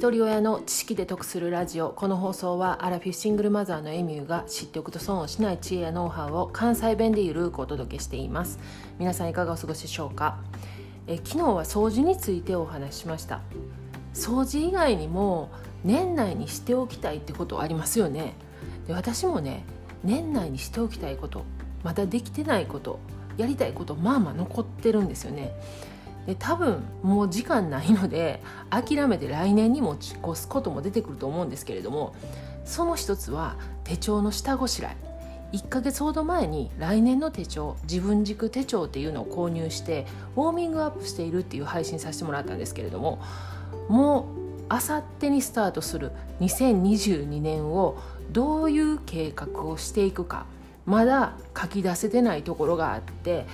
一人親の知識で得するラジオ。この放送はアラフィフシングルマザーのエミューが知っておくと損をしない知恵やノウハウを関西弁でゆるくお届けしています。皆さんいかがお過ごしでしょうか？え昨日は掃除についてお話ししました。掃除以外にも年内にしておきたいってことありますよね。で私もね年内にしておきたいことまだできてないことやりたいことまあまあ残ってるんですよね。で多分もう時間ないので諦めて来年に持ち越すことも出てくると思うんですけれどもその一つは手帳の下ごしらえ。1ヶ月ほど前に来年の手帳自分軸手帳っていうのを購入してウォーミングアップしているっていう配信させてもらったんですけれどももうあさってにスタートする2022年をどういう計画をしていくかまだ書き出せてないところがあって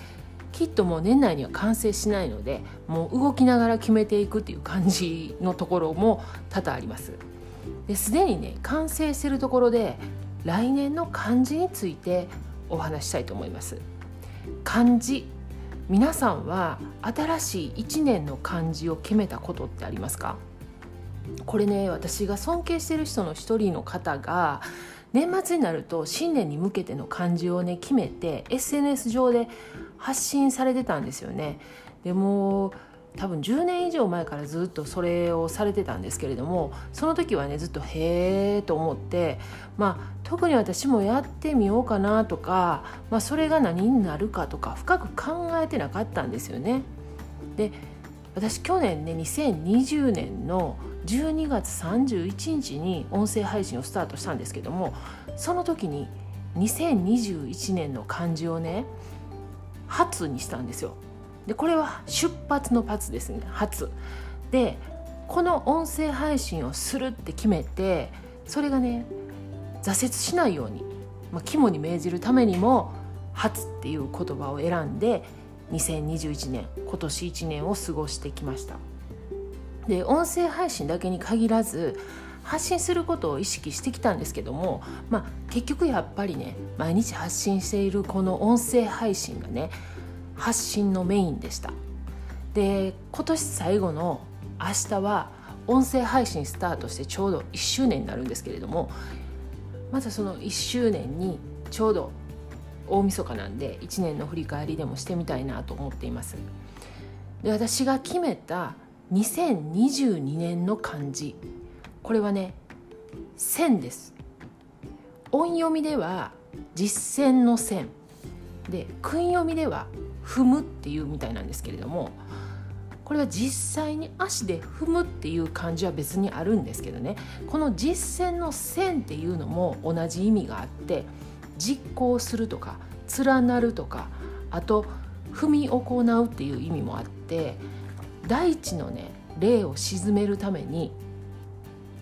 きっともう年内には完成しないのでもう動きながら決めていくっていう感じのところも多々あります。ですでにね完成してるところで来年の漢字についてお話したいと思います。漢字。皆さんは新しい1年の漢字を決めたことってありますか？これね私が尊敬してる人の一人の方が年末になると新年に向けての漢字をね決めて SNS 上で発信されてたんですよね。でも多分10年以上前からずっとそれをされてたんですけれどもその時はねずっとへえと思ってまあ特に私もやってみようかなとか、まあ、それが何になるかとか深く考えてなかったんですよね。で私去年ね2020年の12月31日に音声配信をスタートしたんですけどもその時に2021年の漢字をね初にしたんですよ。でこれは出発のパツですね初。でこの音声配信をするって決めてそれがね挫折しないように、まあ、肝に銘じるためにも「初」っていう言葉を選んで2021年今年1年を過ごしてきました。で音声配信だけに限らず発信することを意識してきたんですけども、まあ、結局やっぱりね毎日発信しているこの音声配信がね発信のメインでした。で今年最後の明日は音声配信スタートしてちょうど1周年になるんですけれどもまずその1周年にちょうど大晦日なんで1年の振り返りでもしてみたいなと思っています。で私が決めた2022年の漢字。これはね線です。音読みでは実践の線。で訓読みでは踏むっていうみたいなんですけれどもこれは実際に足で踏むっていう漢字は別にあるんですけどね。この実践の線っていうのも同じ意味があって実行するとか連なるとかあと踏み行うっていう意味もあって大地のね霊を鎮めるために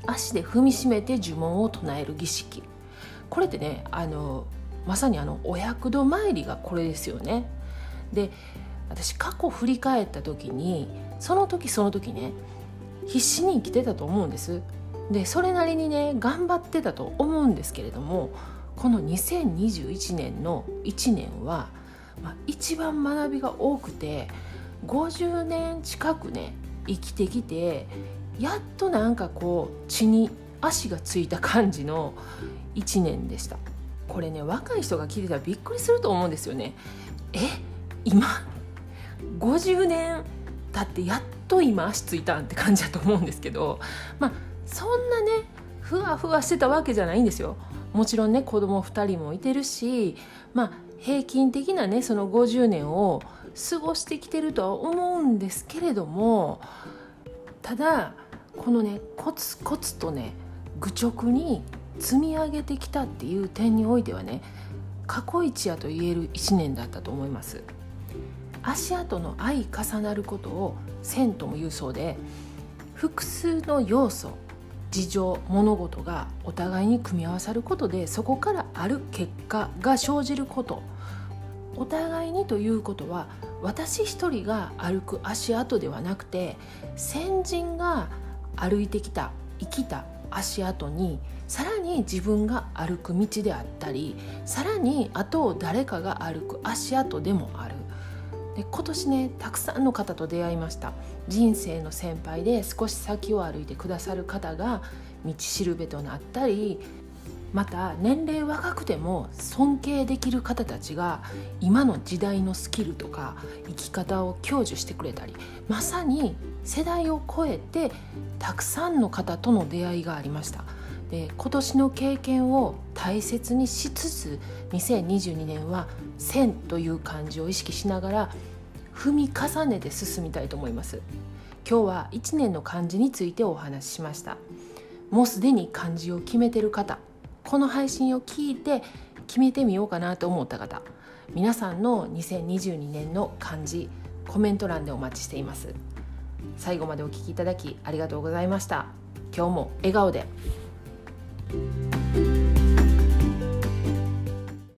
足で踏みしめて呪文を唱える儀式これってねあのまさにあのお百度参りがこれですよね。で私過去振り返った時にその時その時ね必死に生きてたと思うんです。でそれなりにね頑張ってたと思うんですけれどもこの2021年の1年は、まあ、一番学びが多くて50年近くね生きてきてやっとなんかこう血に足がついた感じの1年でした。これね若い人が聞いてたらびっくりすると思うんですよね。え今？50年経ってやっと今足ついたんって感じだと思うんですけど。まあそんなねふわふわしてたわけじゃないんですよ。もちろんね子供2人もいてるしまあ平均的なねその50年を過ごしてきてるとは思うんですけれどもただこのねコツコツとね愚直に積み上げてきたっていう点においてはね過去一やと言える1年だったと思います。足跡の相重なることを線とも言うそうで複数の要素事情物事がお互いに組み合わさることでそこからある結果が生じること。お互いにということは私一人が歩く足跡ではなくて先人が歩いてきた生きた足跡にさらに自分が歩く道であったりさらに後を誰かが歩く足跡でもある。で今年ねたくさんの方と出会いました。人生の先輩で少し先を歩いてくださる方が道しるべとなったりまた年齢若くても尊敬できる方たちが今の時代のスキルとか生き方を享受してくれたりまさに世代を超えてたくさんの方との出会いがありました。で今年の経験を大切にしつつ2022年は「線」という漢字を意識しながら踏み重ねて進みたいと思います。今日は1年の漢字についてお話ししました。もうすでに漢字を決めてる方この配信を聞いて決めてみようかなと思った方皆さんの2022年の漢字コメント欄でお待ちしています。最後までお聞きいただきありがとうございました。今日も笑顔で。